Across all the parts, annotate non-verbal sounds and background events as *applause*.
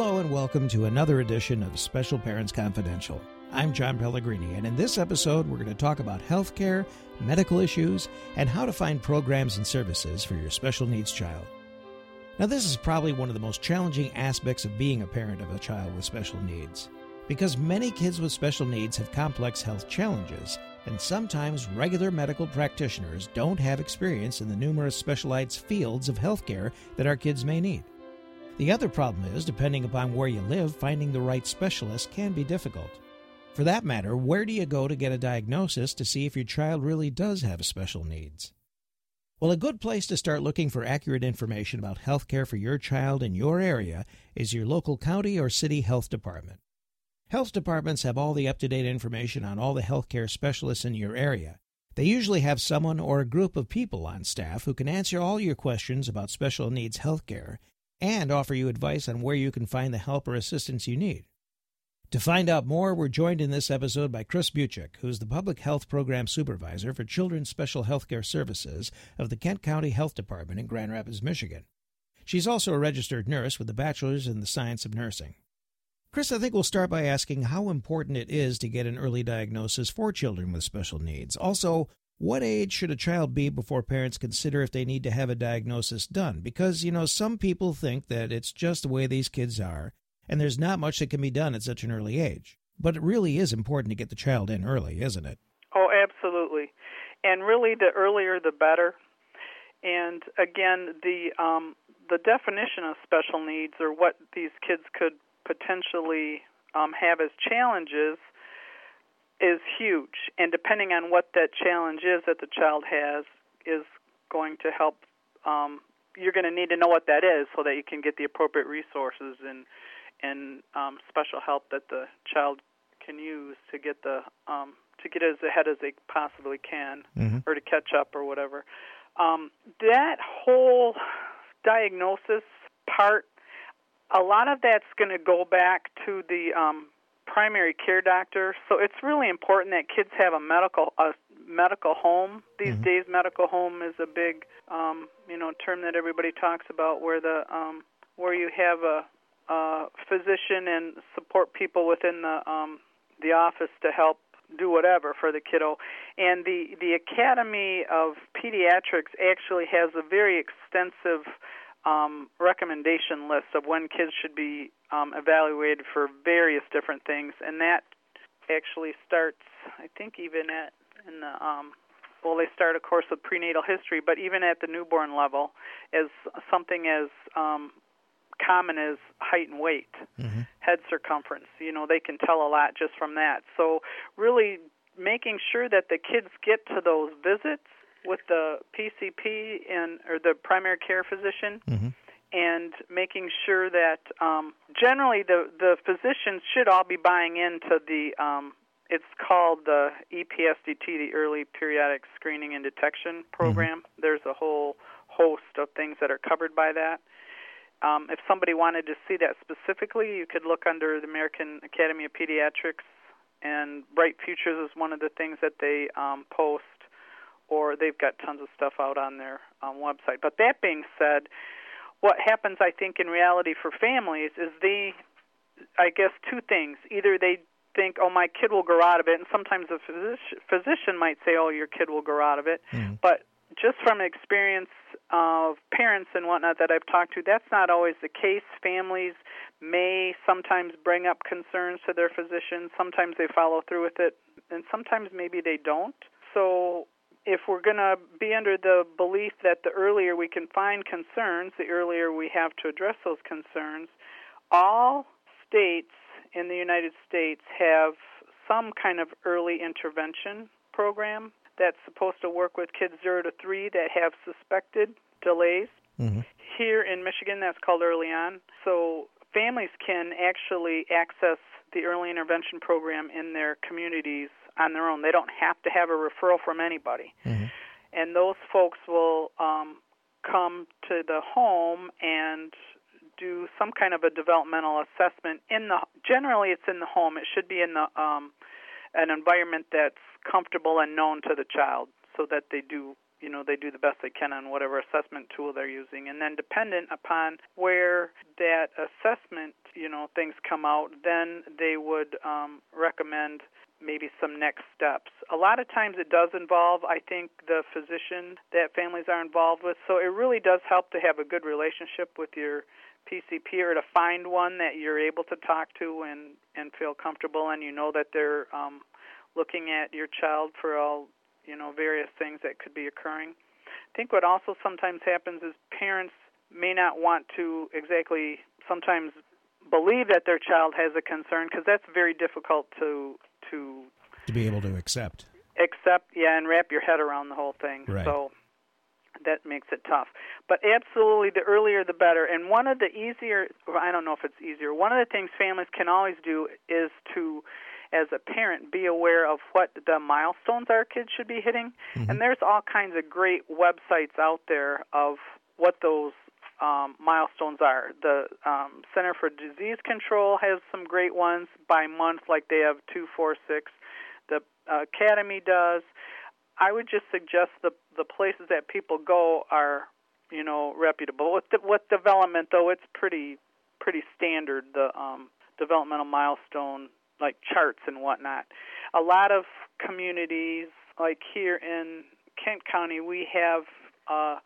Hello and welcome to another edition of Special Parents Confidential. I'm John Pellegrini, and in this episode, we're going to talk about healthcare, medical issues, and how to find programs and services for your special needs child. Now, this is probably one of the most challenging aspects of being a parent of a child with special needs. Because many kids with special needs have complex health challenges, and sometimes regular medical practitioners don't have experience in the numerous specialized fields of healthcare that our kids may need. The other problem is, depending upon where you live, finding the right specialist can be difficult. For that matter, where do you go to get a diagnosis to see if your child really does have special needs? Well, a good place to start looking for accurate information about health care for your child in your area is your local county or city health department. Health departments have all the up to date information on all the healthcare specialists in your area. They usually have someone or a group of people on staff who can answer all your questions about special needs healthcare and offer you advice on where you can find the help or assistance you need. To find out more, we're joined in this episode by Chris Buchek, who's the Public Health Program Supervisor for Children's Special Healthcare Services of the Kent County Health Department in Grand Rapids, Michigan. She's also a registered nurse with a bachelor's in the science of nursing. Chris, I think we'll start by asking how important it is to get an early diagnosis for children with special needs. Also, what age should a child be before parents consider if they need to have a diagnosis done? Because, you know, some people think that it's just the way these kids are, and there's not much that can be done at such an early age. But it really is important to get the child in early, isn't it? Oh, absolutely. And really, the earlier the better. And again, the um, the definition of special needs or what these kids could potentially um, have as challenges is huge, and depending on what that challenge is that the child has, is going to help. Um, you're going to need to know what that is so that you can get the appropriate resources and and um, special help that the child can use to get the um, to get as ahead as they possibly can, mm-hmm. or to catch up or whatever. Um, that whole diagnosis part, a lot of that's going to go back to the um, primary care doctor. So it's really important that kids have a medical a medical home. These mm-hmm. days, medical home is a big um, you know term that everybody talks about, where the um, where you have a, a physician and support people within the um, the office to help do whatever for the kiddo. And the the Academy of Pediatrics actually has a very extensive um, recommendation lists of when kids should be um, evaluated for various different things, and that actually starts, I think, even at in the um, well, they start, of course, with prenatal history, but even at the newborn level, as something as um, common as height and weight, mm-hmm. head circumference. You know, they can tell a lot just from that. So, really making sure that the kids get to those visits with the PCP and or the primary care physician. Mm-hmm. And making sure that um, generally the the physicians should all be buying into the um, it's called the EPSDT, the Early Periodic Screening and Detection Program. Mm-hmm. There's a whole host of things that are covered by that. Um, if somebody wanted to see that specifically, you could look under the American Academy of Pediatrics, and Bright Futures is one of the things that they um, post or they've got tons of stuff out on their um, website. But that being said, what happens, I think, in reality for families is they, I guess, two things. Either they think, oh, my kid will grow out of it, and sometimes the physician, physician might say, oh, your kid will grow out of it. Mm. But just from experience of parents and whatnot that I've talked to, that's not always the case. Families may sometimes bring up concerns to their physician. Sometimes they follow through with it, and sometimes maybe they don't. So if we're going to be under the belief that the earlier we can find concerns, the earlier we have to address those concerns, all states in the United States have some kind of early intervention program that's supposed to work with kids 0 to 3 that have suspected delays. Mm-hmm. Here in Michigan, that's called Early On. So families can actually access the early intervention program in their communities on their own. They don't have to have a referral from anybody. Mm-hmm. And those folks will um, come to the home and do some kind of a developmental assessment in the generally it's in the home it should be in the um an environment that's comfortable and known to the child so that they do you know they do the best they can on whatever assessment tool they're using and then dependent upon where that assessment you know things come out, then they would um, recommend maybe some next steps. A lot of times it does involve, I think, the physician that families are involved with. So it really does help to have a good relationship with your PCP or to find one that you're able to talk to and and feel comfortable and you know that they're um, looking at your child for all you know various things that could be occurring. I think what also sometimes happens is parents may not want to exactly sometimes believe that their child has a concern because that's very difficult to to to be able to accept. Accept, yeah, and wrap your head around the whole thing. Right. So that makes it tough. But absolutely, the earlier the better. And one of the easier, I don't know if it's easier, one of the things families can always do is to, as a parent, be aware of what the milestones our kids should be hitting. Mm-hmm. And there's all kinds of great websites out there of what those um, milestones are. The um, Center for Disease Control has some great ones by month, like they have two, four, six. The uh, Academy does. I would just suggest the the places that people go are, you know, reputable. With the, with development though, it's pretty pretty standard. The um, developmental milestone like charts and whatnot. A lot of communities, like here in Kent County, we have a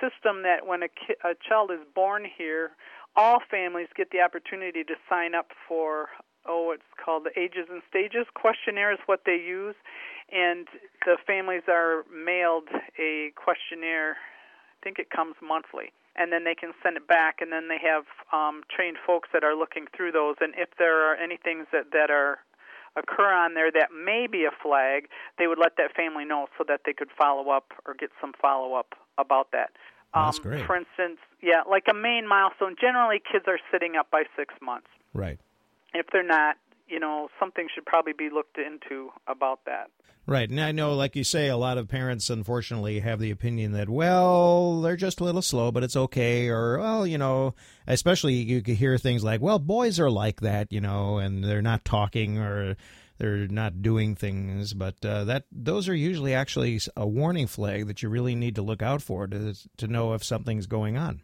system that when a, ki- a child is born here, all families get the opportunity to sign up for oh, it's called the Ages and Stages questionnaire is what they use, and the families are mailed a questionnaire. I think it comes monthly, and then they can send it back, and then they have um, trained folks that are looking through those, and if there are any things that that are occur on there that may be a flag, they would let that family know so that they could follow up or get some follow up about that. Um, That's great. For instance, yeah, like a main milestone. Generally, kids are sitting up by six months. Right. If they're not, you know, something should probably be looked into about that. Right. And I know, like you say, a lot of parents unfortunately have the opinion that, well, they're just a little slow, but it's okay. Or, well, you know, especially you could hear things like, well, boys are like that, you know, and they're not talking or they're not doing things. But uh, that those are usually actually a warning flag that you really need to look out for to, to know if something's going on.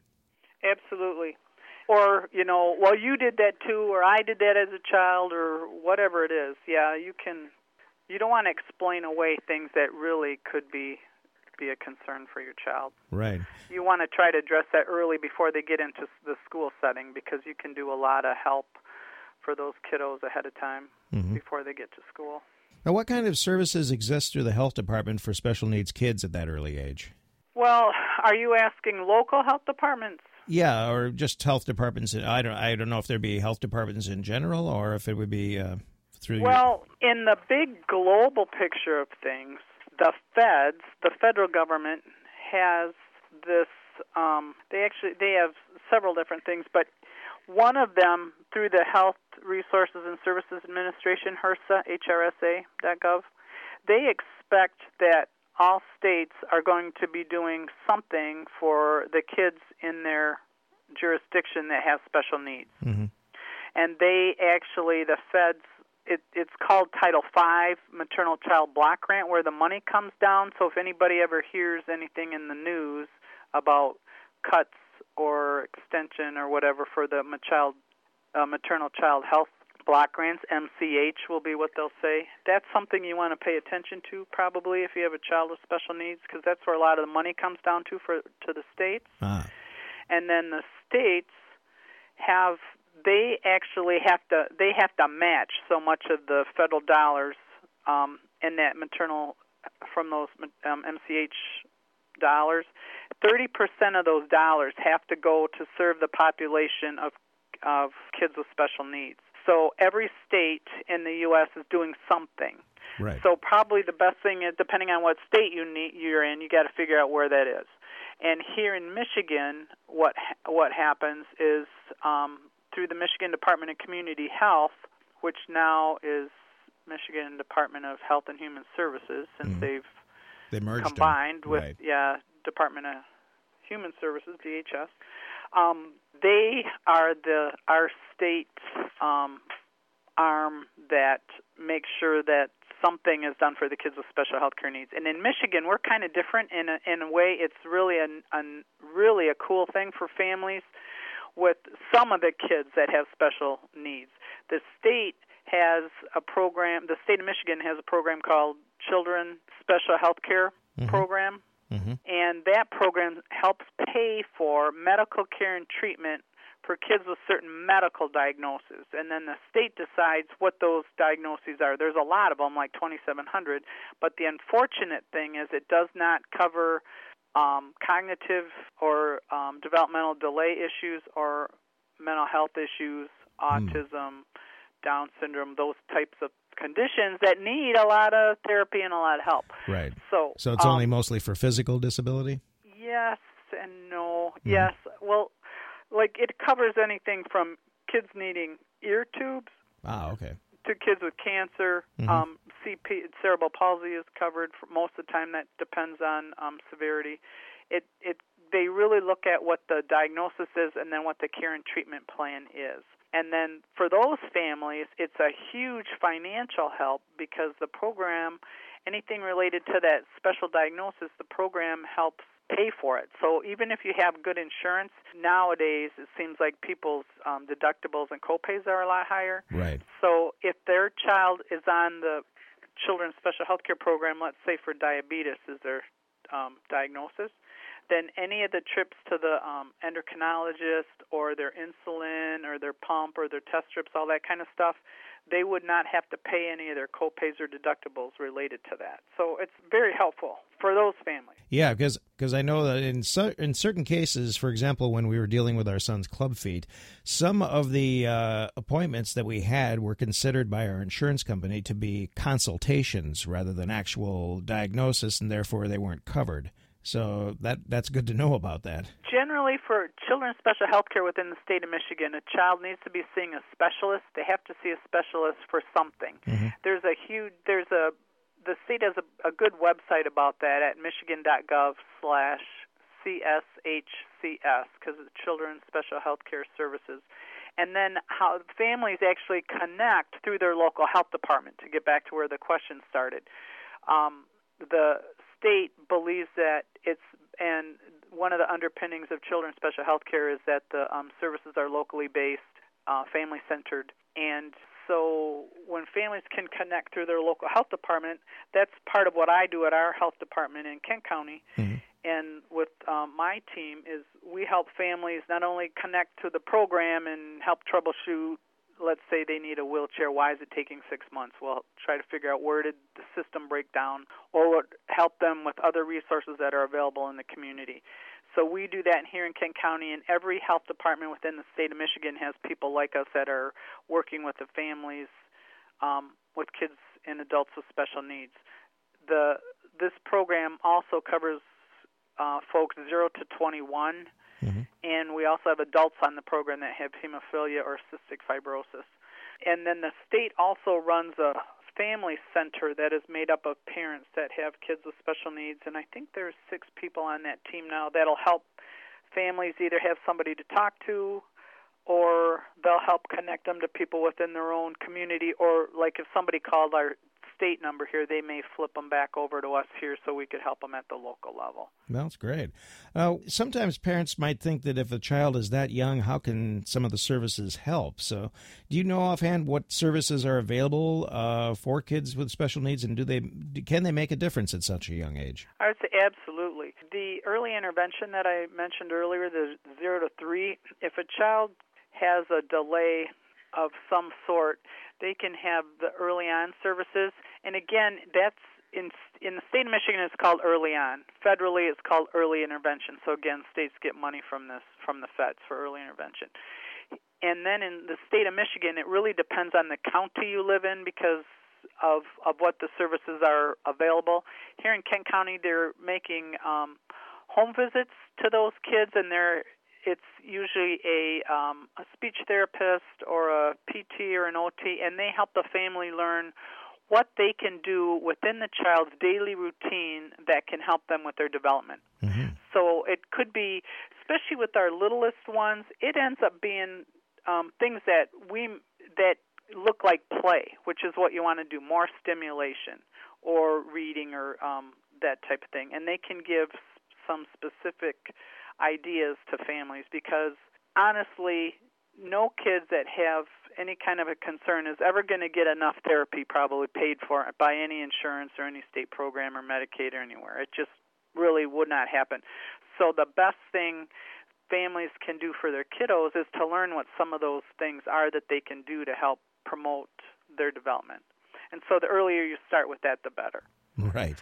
Absolutely or you know well you did that too or i did that as a child or whatever it is yeah you can you don't want to explain away things that really could be be a concern for your child right you want to try to address that early before they get into the school setting because you can do a lot of help for those kiddos ahead of time mm-hmm. before they get to school now what kind of services exist through the health department for special needs kids at that early age well are you asking local health departments yeah, or just health departments. I don't. I don't know if there'd be health departments in general, or if it would be uh, through. Well, your... in the big global picture of things, the feds, the federal government, has this. Um, they actually they have several different things, but one of them through the Health Resources and Services Administration, HRSA, HRSA.gov, they expect that all states are going to be doing something for the kids in their jurisdiction that have special needs. Mm-hmm. And they actually, the feds, it, it's called Title V Maternal Child Block Grant, where the money comes down. So if anybody ever hears anything in the news about cuts or extension or whatever for the child, uh, maternal child health block grants, MCH will be what they'll say. That's something you want to pay attention to probably if you have a child with special needs because that's where a lot of the money comes down to for to the states. Ah. And then the states have they actually have to they have to match so much of the federal dollars um, in that maternal from those um, MCH dollars. Thirty percent of those dollars have to go to serve the population of of kids with special needs. So every state in the U.S. is doing something. Right. So probably the best thing is, depending on what state you need, you're in, you got to figure out where that is. And here in Michigan, what what happens is um, through the Michigan Department of Community Health, which now is Michigan Department of Health and Human Services, since mm. they've they merged combined them. with right. yeah Department of Human Services DHS. Um, they are the our state's um, arm that makes sure that something is done for the kids with special health care needs. And in Michigan, we're kind of different in a, in a way. It's really a, a really a cool thing for families. with some of the kids that have special needs. The state has a program. The state of Michigan has a program called Children Special Health Care mm-hmm. Program, mm-hmm. and that program helps pay for medical care and treatment for kids with certain medical diagnoses, and then the state decides what those diagnoses are. There's a lot of them, like 2,700, but the unfortunate thing is it does not cover um, cognitive or um, developmental delay issues or mental health issues, hmm. autism, mm. Down syndrome, those types of conditions that need a lot of therapy and a lot of help. Right. So, so it's um, only mostly for physical disability. Yes and no. Mm. Yes. Well, like it covers anything from kids needing ear tubes. Ah, okay. To kids with cancer, mm-hmm. um, CP, cerebral palsy is covered. For most of the time, that depends on um, severity. It it they really look at what the diagnosis is and then what the care and treatment plan is. And then for those families, it's a huge financial help because the program, anything related to that special diagnosis, the program helps pay for it. So even if you have good insurance, nowadays it seems like people's um, deductibles and copays are a lot higher. Right. So if their child is on the Children's Special Health Care Program, let's say for diabetes is their um, diagnosis, then any of the trips to the um, endocrinologist or their insulin or their pump or their test strips, all that kind of stuff, they would not have to pay any of their copays or deductibles related to that. So it's very helpful for those families. Yeah, because because I know that in su- in certain cases, for example, when we were dealing with our son's club feet, some of the uh, appointments that we had were considered by our insurance company to be consultations rather than actual diagnosis, and therefore they weren't covered. So that that's good to know about that. Generally, for children's special health care within the state of Michigan, a child needs to be seeing a specialist. They have to see a specialist for something. Mm-hmm. There's a huge there's a the state has a, a good website about that at michigan.gov slash CSHCS because it's Children's Special Health Care Services. And then how families actually connect through their local health department to get back to where the question started. Um, the state believes that it's and one of the underpinnings of children's special health care is that the um, services are locally based, uh, family centered, and so when families can connect through their local health department, that's part of what I do at our health department in Kent County. Mm-hmm. And with um, my team is we help families not only connect to the program and help troubleshoot let's say they need a wheelchair, why is it taking six months? We'll try to figure out where did the system break down, or help them with other resources that are available in the community. So we do that here in Kent County, and every health department within the state of Michigan has people like us that are working with the families um, with kids and adults with special needs. The this program also covers uh, folks zero to 21 Mm-hmm. And we also have adults on the program that have hemophilia or cystic fibrosis. And then the state also runs a family center that is made up of parents that have kids with special needs. And I think there's six people on that team now that'll help families either have somebody to talk to or they'll help connect them to people within their own community or like if somebody called our state number here, they may flip them back over to us here so we could help them at the local level. That's great. Uh, sometimes parents might think that if a child is that young, how can some of the services help? So, do you know offhand what services are available uh, for kids with special needs, and do they can they make a difference at such a young age? I would say absolutely. The early intervention that I mentioned earlier, the zero to three, if a child has a delay of some sort, they can have the early on services. And again, that's in in the state of Michigan it's called early on. Federally it's called early intervention. So again, states get money from this from the feds for early intervention. And then in the state of Michigan, it really depends on the county you live in because of of what the services are available. Here in Kent County, they're making um, home visits to those kids, and they're it's usually a um, a speech therapist or a PT or an OT, and they help the family learn what they can do within the child's daily routine that can help them with their development. Mm-hmm. So it could be, especially with our littlest ones, it ends up being um, things that we that look like play, which is what you want to do, more stimulation or reading or um, that type of thing, and they can give some specific ideas to families because honestly, no kids that have any kind of a concern is ever going to get enough therapy probably paid for by any insurance or any state program or Medicaid or anywhere. It just really would not happen. So the best thing families can do for their kiddos is to learn what some of those things are that they can do to help promote their development. And so the earlier you start with that, the better. Right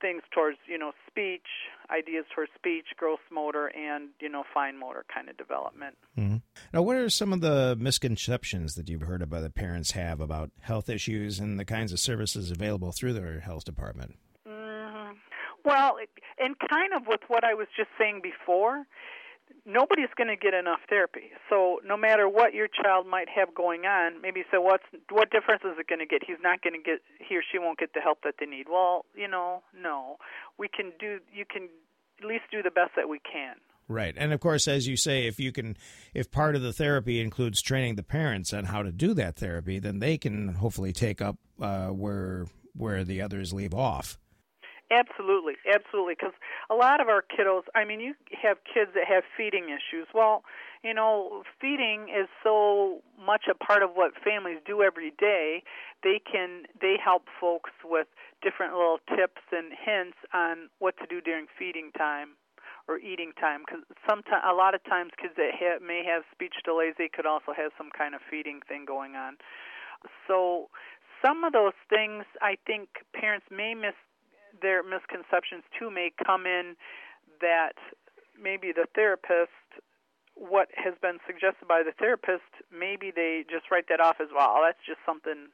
things towards you know speech, ideas for speech, gross motor, and you know fine motor kind of development. Mm-hmm. Now, what are some of the misconceptions that you've heard about the parents have about health issues and the kinds of services available through their health department? Mm-hmm. Well, and kind of with what I was just saying before, nobody's going to get enough therapy. So no matter what your child might have going on, maybe so what's what difference is it going to get? He's not going to get he or she won't get the help that they need. Well, you know, no. We can do you can at least do the best that we can. Right. And of course, as you say, if you can, if part of the therapy includes training the parents on how to do that therapy, then they can hopefully take up uh, where where the others leave off. Absolutely, absolutely. Because a lot of our kiddos, I mean, you have kids that have feeding issues. Well, you know, feeding is so much a part of what families do every day. They can they help folks with different little tips and hints on what to do during feeding time or eating time because sometimes a lot of times kids that ha- may have speech delays they could also have some kind of feeding thing going on. So some of those things i think parents may miss their misconceptions too may come in that maybe the therapist what has been suggested by the therapist maybe they just write that off as well that's just something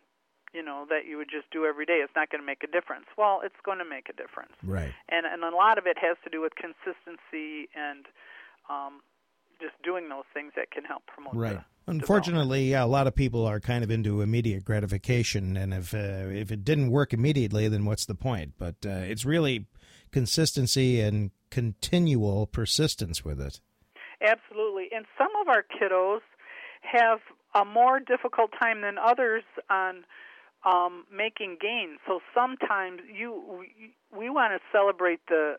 you know that you would just do every day. It's not going to make a difference. Well it's going to make a difference. Right. And and a lot of it has to do with consistency and um just doing those things that can help promote right. Unfortunately, yeah, a lot of people are kind of into immediate gratification, and if uh, if it didn't work immediately, then what's the point? But uh, it's really consistency and continual persistence with it. Absolutely, and some of our kiddos have a more difficult time than others on um, making gains. So sometimes you we, we want to celebrate the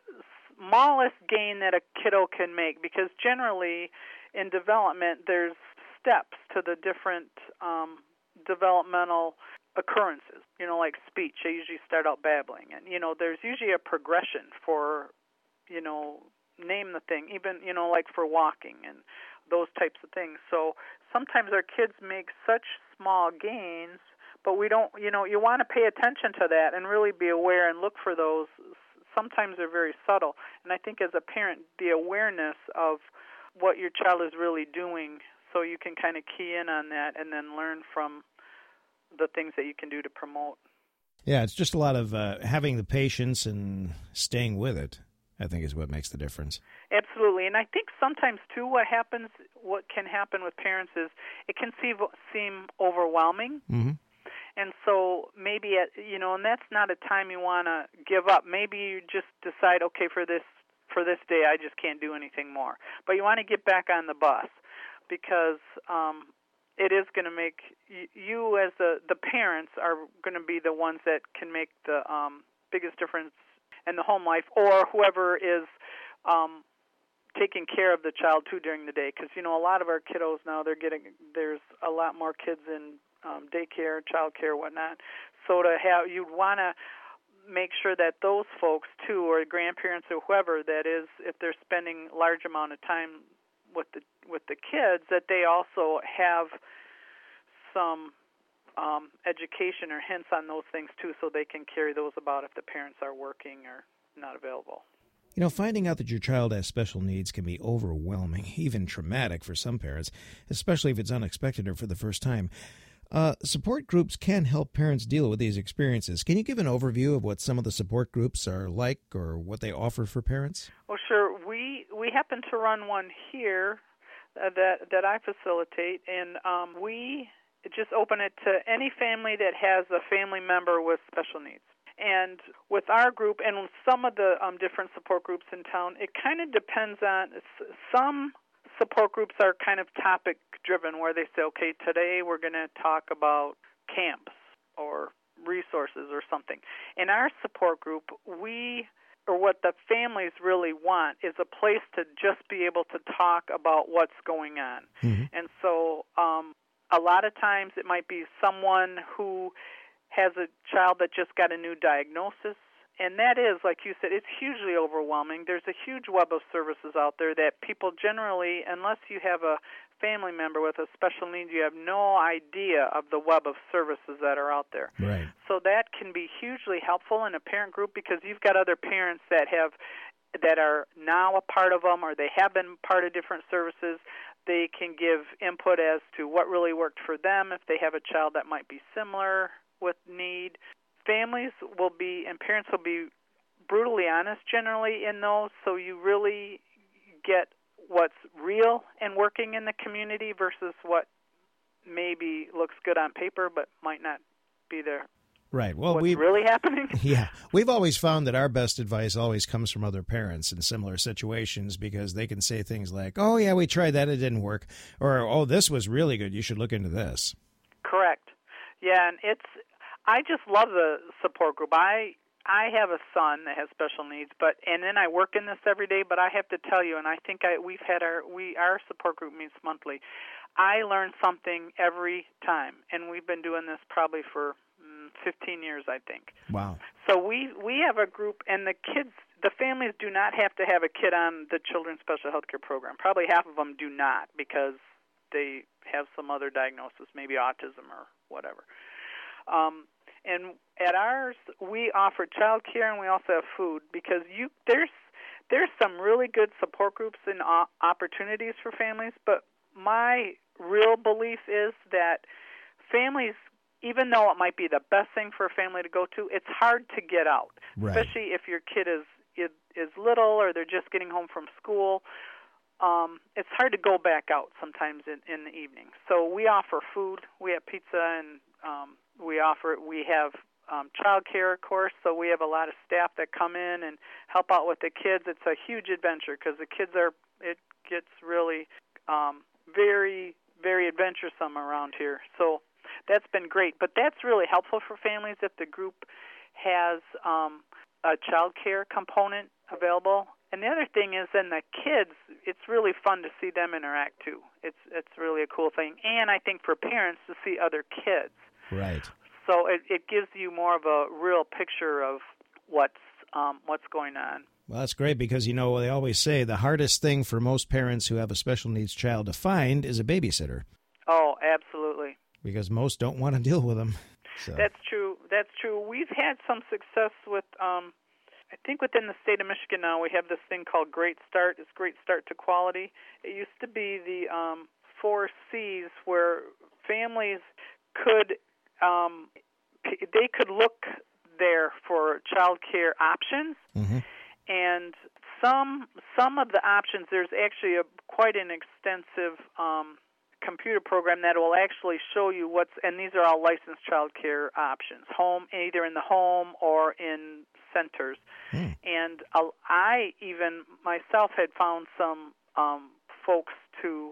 smallest gain that a kiddo can make because generally in development there's steps to the different um, developmental occurrences. You know, like speech, they usually start out babbling, and you know, there's usually a progression for, you know, name the thing, even you know, like for walking and those types of things. So sometimes our kids make such small gains, but we don't, you know, you want to pay attention to that and really be aware and look for those. Sometimes they're very subtle, and I think as a parent, the awareness of what your child is really doing so you can kind of key in on that and then learn from the things that you can do to promote. Yeah, it's just a lot of uh, having the patience and staying with it. I think is what makes the difference. Absolutely, and I think sometimes too, what happens, what can happen with parents is it can seem seem overwhelming, mm-hmm. And so maybe at you know, and that's not a time you want to give up. Maybe you just decide, okay, for this for this day, I just can't do anything more. But you want to get back on the bus because um, it is going to make you as the the parents are going to be the ones that can make the um, biggest difference in the home life, or whoever is um, taking care of the child too during the day. Because you know a lot of our kiddos now they're getting there's a lot more kids in um, daycare, child care, whatnot. So to have you'd want to make sure that those folks too, or grandparents or whoever that is, if they're spending large amount of time with the with the kids that they also have some um, education or hints on those things too, so they can carry those about if the parents are working or not available. You know, finding out that your child has special needs can be overwhelming, even traumatic for some parents, especially if it's unexpected or for the first time. Uh, support groups can help parents deal with these experiences. Can you give an overview of what some of the support groups are like or what they offer for parents? Well, sure. We we happen to run one here uh, that that I facilitate, and um, we just open it to any family that has a family member with special needs. And with our group and some of the um, different support groups in town, it kind of depends on some support groups are kind of topic driven where they say, okay, today we're going to talk about camps or resources or something. In our support group, we or what the families really want is a place to just be able to talk about what's going on. Mm-hmm. And so um, a lot of times it might be someone who has a child that just got a new diagnosis. And that is, like you said, it's hugely overwhelming. There's a huge web of services out there that people generally, unless you have a family member with a special need, you have no idea of the web of services that are out there. Right. So that can be hugely helpful in a parent group because you've got other parents that have that are now a part of them or they have been part of different services. They can give input as to what really worked for them if they have a child that might be similar with need. Families will be and parents will be brutally honest generally in those, so you really get what's real and working in the community versus what maybe looks good on paper but might not be there. Right. Well, we really happening. *laughs* Yeah, we've always found that our best advice always comes from other parents in similar situations because they can say things like, "Oh yeah, we tried that; it didn't work," or "Oh, this was really good. You should look into this." Correct. Yeah, and it's. I just love the support group. I I have a son that has special needs, but and then I work in this every day. But I have to tell you, and I think I we've had our we our support group meets monthly. I learn something every time, and we've been doing this probably for mm, 15 years, I think. Wow. So we we have a group, and the kids, the families do not have to have a kid on the children's special health care program. Probably half of them do not because they have some other diagnosis, maybe autism or whatever. Um, and at ours, we offer child care and we also have food because you there's there's some really good support groups and opportunities for families. But my real belief is that families, even though it might be the best thing for a family to go to, it's hard to get out, right. especially if your kid is is little or they're just getting home from school. Um, it's hard to go back out sometimes in, in the evening. So we offer food. We have pizza and um, we offer we have um, child care, of course, so we have a lot of staff that come in and help out with the kids. It's a huge adventure because the kids are. It gets really um, very very adventuresome around here. So that's been great. But that's really helpful for families if the group has um, a child care component available. And the other thing is, then the kids, it's really fun to see them interact too. It's it's really a cool thing, and I think for parents to see other kids Right. So it, it gives you more of a real picture of what's um, what's going on. Well, that's great because you know they always say the hardest thing for most parents who have a special needs child to find is a babysitter. Oh, absolutely. Because most don't want to deal with them. So. That's true. That's true. We've had some success with. Um, I think within the state of Michigan now we have this thing called Great Start. It's Great Start to Quality. It used to be the um, four C's where families could um, they could look there for child care options. Mm-hmm. And some some of the options, there's actually a quite an extensive um, computer program that will actually show you what's and these are all licensed child care options home either in the home or in centers mm. and i even myself had found some um folks to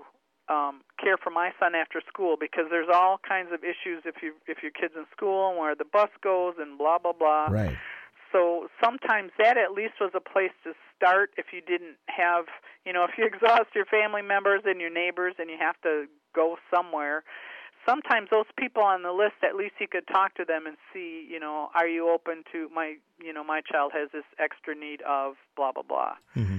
um, care for my son after school because there's all kinds of issues if you if your kid's in school and where the bus goes and blah blah blah. Right. So sometimes that at least was a place to start if you didn't have, you know, if you *laughs* exhaust your family members and your neighbors and you have to go somewhere. Sometimes those people on the list, at least you could talk to them and see, you know, are you open to my, you know, my child has this extra need of blah blah blah. Mm-hmm.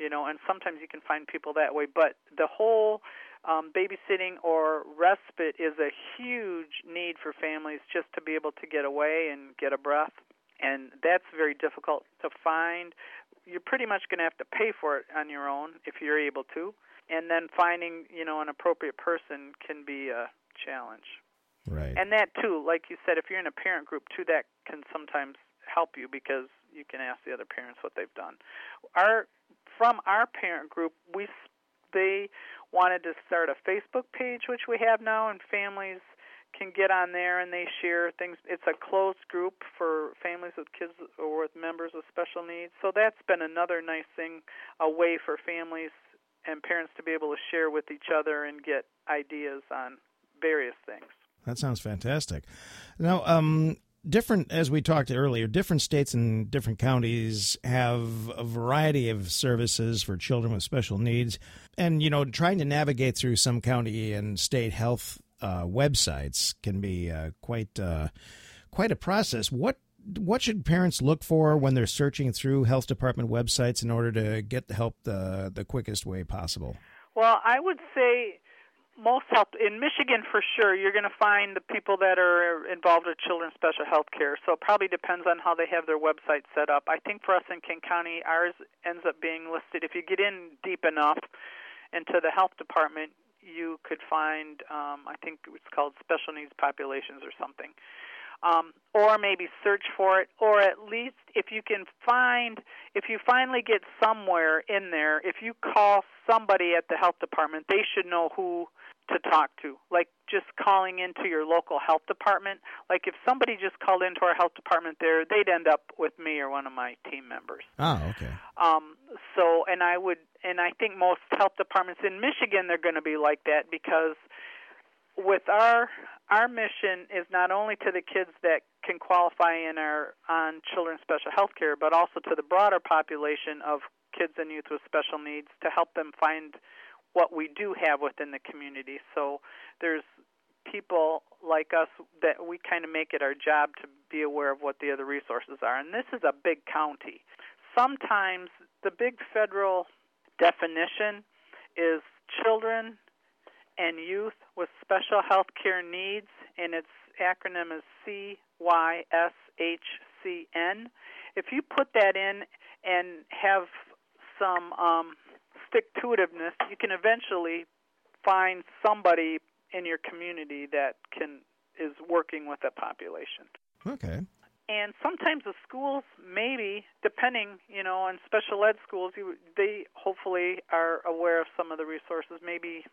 You know, and sometimes you can find people that way. But the whole um, babysitting or respite is a huge need for families just to be able to get away and get a breath. And that's very difficult to find. You're pretty much going to have to pay for it on your own if you're able to. And then finding, you know, an appropriate person can be a challenge. Right. And that too, like you said, if you're in a parent group too, that can sometimes help you because you can ask the other parents what they've done. Our from our parent group, we they wanted to start a Facebook page, which we have now, and families can get on there and they share things. It's a closed group for families with kids or with members with special needs. So that's been another nice thing, a way for families and parents to be able to share with each other and get ideas on various things. That sounds fantastic. Now, um, different, as we talked earlier, different states and different counties have a variety of services for children with special needs. And, you know, trying to navigate through some county and state health uh, websites can be uh, quite uh, quite a process. What what should parents look for when they're searching through health department websites in order to get the help the the quickest way possible? Well, I would say most help in Michigan for sure. You're going to find the people that are involved with children's special health care. So it probably depends on how they have their website set up. I think for us in Kent County, ours ends up being listed. If you get in deep enough into the health department, you could find. Um, I think it's called special needs populations or something um, or maybe search for it, or at least if you can find, if you finally get somewhere in there, if you call somebody at the health department, they should know who to talk to. Like just calling into your local health department. Like if somebody just called into our health department there, they'd end up with me or one of my team members. Oh, okay. Um, so, and I would, and I think most health departments in Michigan, they're going to be like that because with our our mission is not only to the kids that can qualify in our on children's special health care, but also to the broader population of kids and youth with special needs to help them find what we do have within the community. So there's people like us that we kind of make it our job to be aware of what the other resources are. And this is a big county. Sometimes the big federal definition is children and youth with special health care needs, and its acronym is CYSHCN. If you put that in and have some um, stick to itiveness, you can eventually find somebody in your community that can is working with that population. Okay. And sometimes the schools, maybe depending, you know, on special ed schools, you, they hopefully are aware of some of the resources. Maybe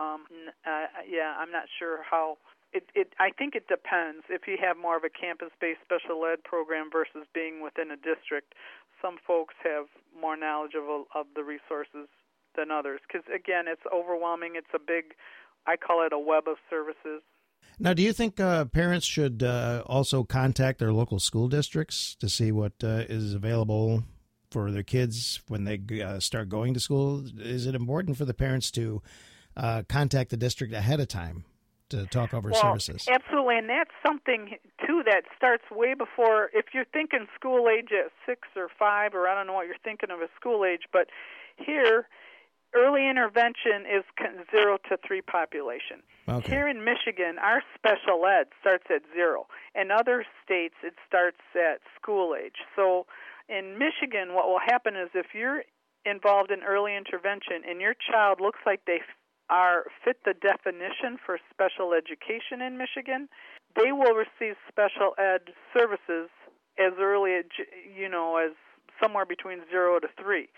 um, uh, yeah, I'm not sure how. It, it, I think it depends. If you have more of a campus-based special ed program versus being within a district, some folks have more knowledge of of the resources than others. Because again, it's overwhelming. It's a big, I call it a web of services. Now, do you think uh, parents should uh, also contact their local school districts to see what uh, is available for their kids when they uh, start going to school? Is it important for the parents to uh, contact the district ahead of time to talk over well, services. Absolutely, and that's something too that starts way before. If you're thinking school age at six or five, or I don't know what you're thinking of a school age, but here, early intervention is zero to three population. Okay. Here in Michigan, our special ed starts at zero. In other states, it starts at school age. So in Michigan, what will happen is if you're involved in early intervention and your child looks like they are fit the definition for special education in Michigan, they will receive special ed services as early as you know as somewhere between zero to three.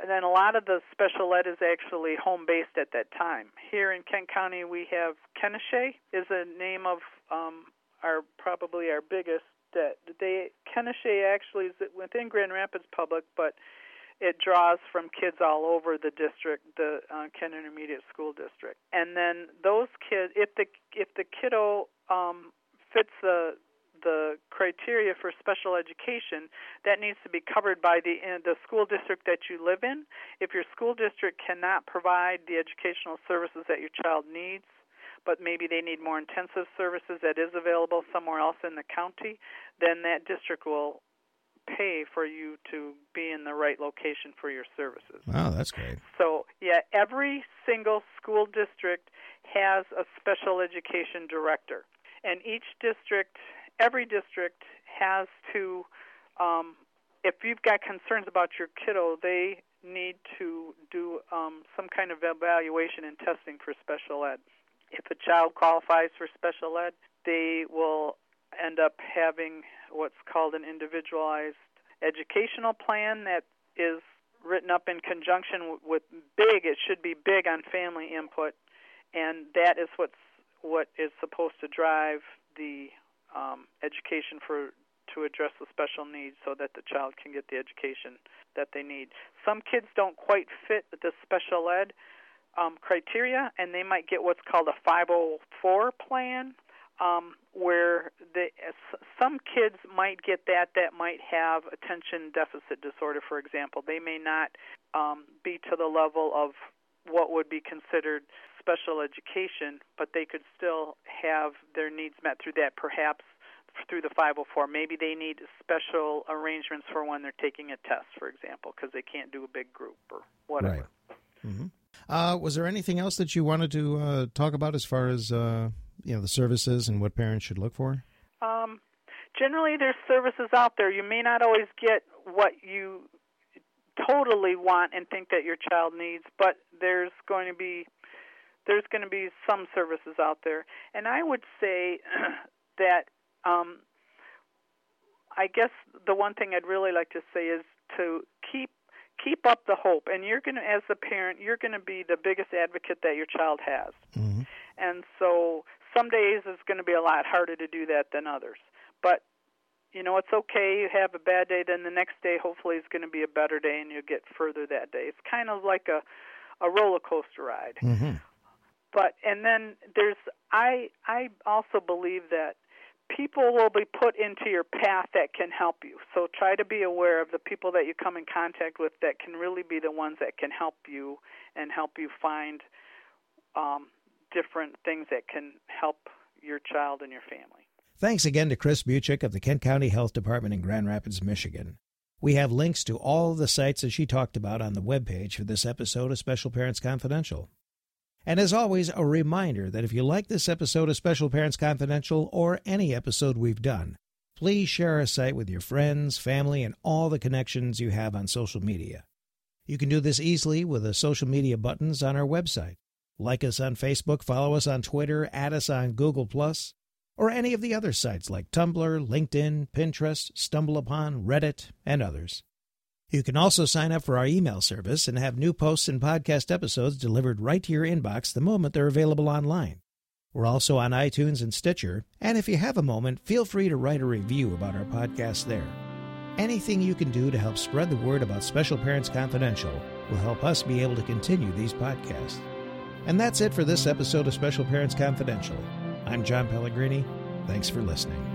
And then a lot of the special ed is actually home based at that time. Here in Kent County, we have Kennesaw is a name of um, our probably our biggest. That they Kennesaw actually is within Grand Rapids Public, but it draws from kids all over the district, the uh, Kent Intermediate School District. And then those kids, if the if the kiddo um, fits the the criteria for special education, that needs to be covered by the the school district that you live in. If your school district cannot provide the educational services that your child needs, but maybe they need more intensive services that is available somewhere else in the county, then that district will pay for you to be in the right location for your services. Wow, that's great. So, yeah, every single school district has a special education director. And each district, every district has to, um, if you've got concerns about your kiddo, they need to do um, some kind of evaluation and testing for special ed. If a child qualifies for special ed, they will end up having what's called an individualized educational plan that is written up in conjunction with big it should be big on family input and that is what's what is supposed to drive the um, education for to address the special needs so that the child can get the education that they need. Some kids don't quite fit the special ed um, criteria, and they might get what's called a 504 plan um, where the, some kids might get that that might have attention deficit disorder, for example. They may not um, be to the level of what would be considered special education, but they could still have their needs met through that, perhaps through the 504. Maybe they need special arrangements for when they're taking a test, for example, because they can't do a big group or whatever. Right. Mm-hmm. Uh, was there anything else that you wanted to uh, talk about as far as uh, you know the services and what parents should look for? Um, generally, there's services out there. You may not always get what you totally want and think that your child needs, but there's going to be there's going to be some services out there. And I would say *clears throat* that um, I guess the one thing I'd really like to say is to keep keep up the hope. And you're going to, as a parent, you're going to be the biggest advocate that your child has. Mm-hmm. And so some days it's going to be a lot harder to do that than others. But you know, it's okay. You have a bad day, then the next day hopefully is going to be a better day, and you'll get further that day. It's kind of like a a roller coaster ride. Mm-hmm. But and then there's I I also believe that people will be put into your path that can help you. So try to be aware of the people that you come in contact with that can really be the ones that can help you and help you find um, different things that can help your child and your family. Thanks again to Chris Buchik of the Kent County Health Department in Grand Rapids, Michigan. We have links to all the sites that she talked about on the webpage for this episode of Special Parents Confidential. And as always, a reminder that if you like this episode of Special Parents Confidential or any episode we've done, please share our site with your friends, family, and all the connections you have on social media. You can do this easily with the social media buttons on our website. Like us on Facebook, follow us on Twitter, add us on Google, or any of the other sites like Tumblr, LinkedIn, Pinterest, StumbleUpon, Reddit, and others. You can also sign up for our email service and have new posts and podcast episodes delivered right to your inbox the moment they're available online. We're also on iTunes and Stitcher, and if you have a moment, feel free to write a review about our podcast there. Anything you can do to help spread the word about Special Parents Confidential will help us be able to continue these podcasts. And that's it for this episode of Special Parents Confidential. I'm John Pellegrini. Thanks for listening.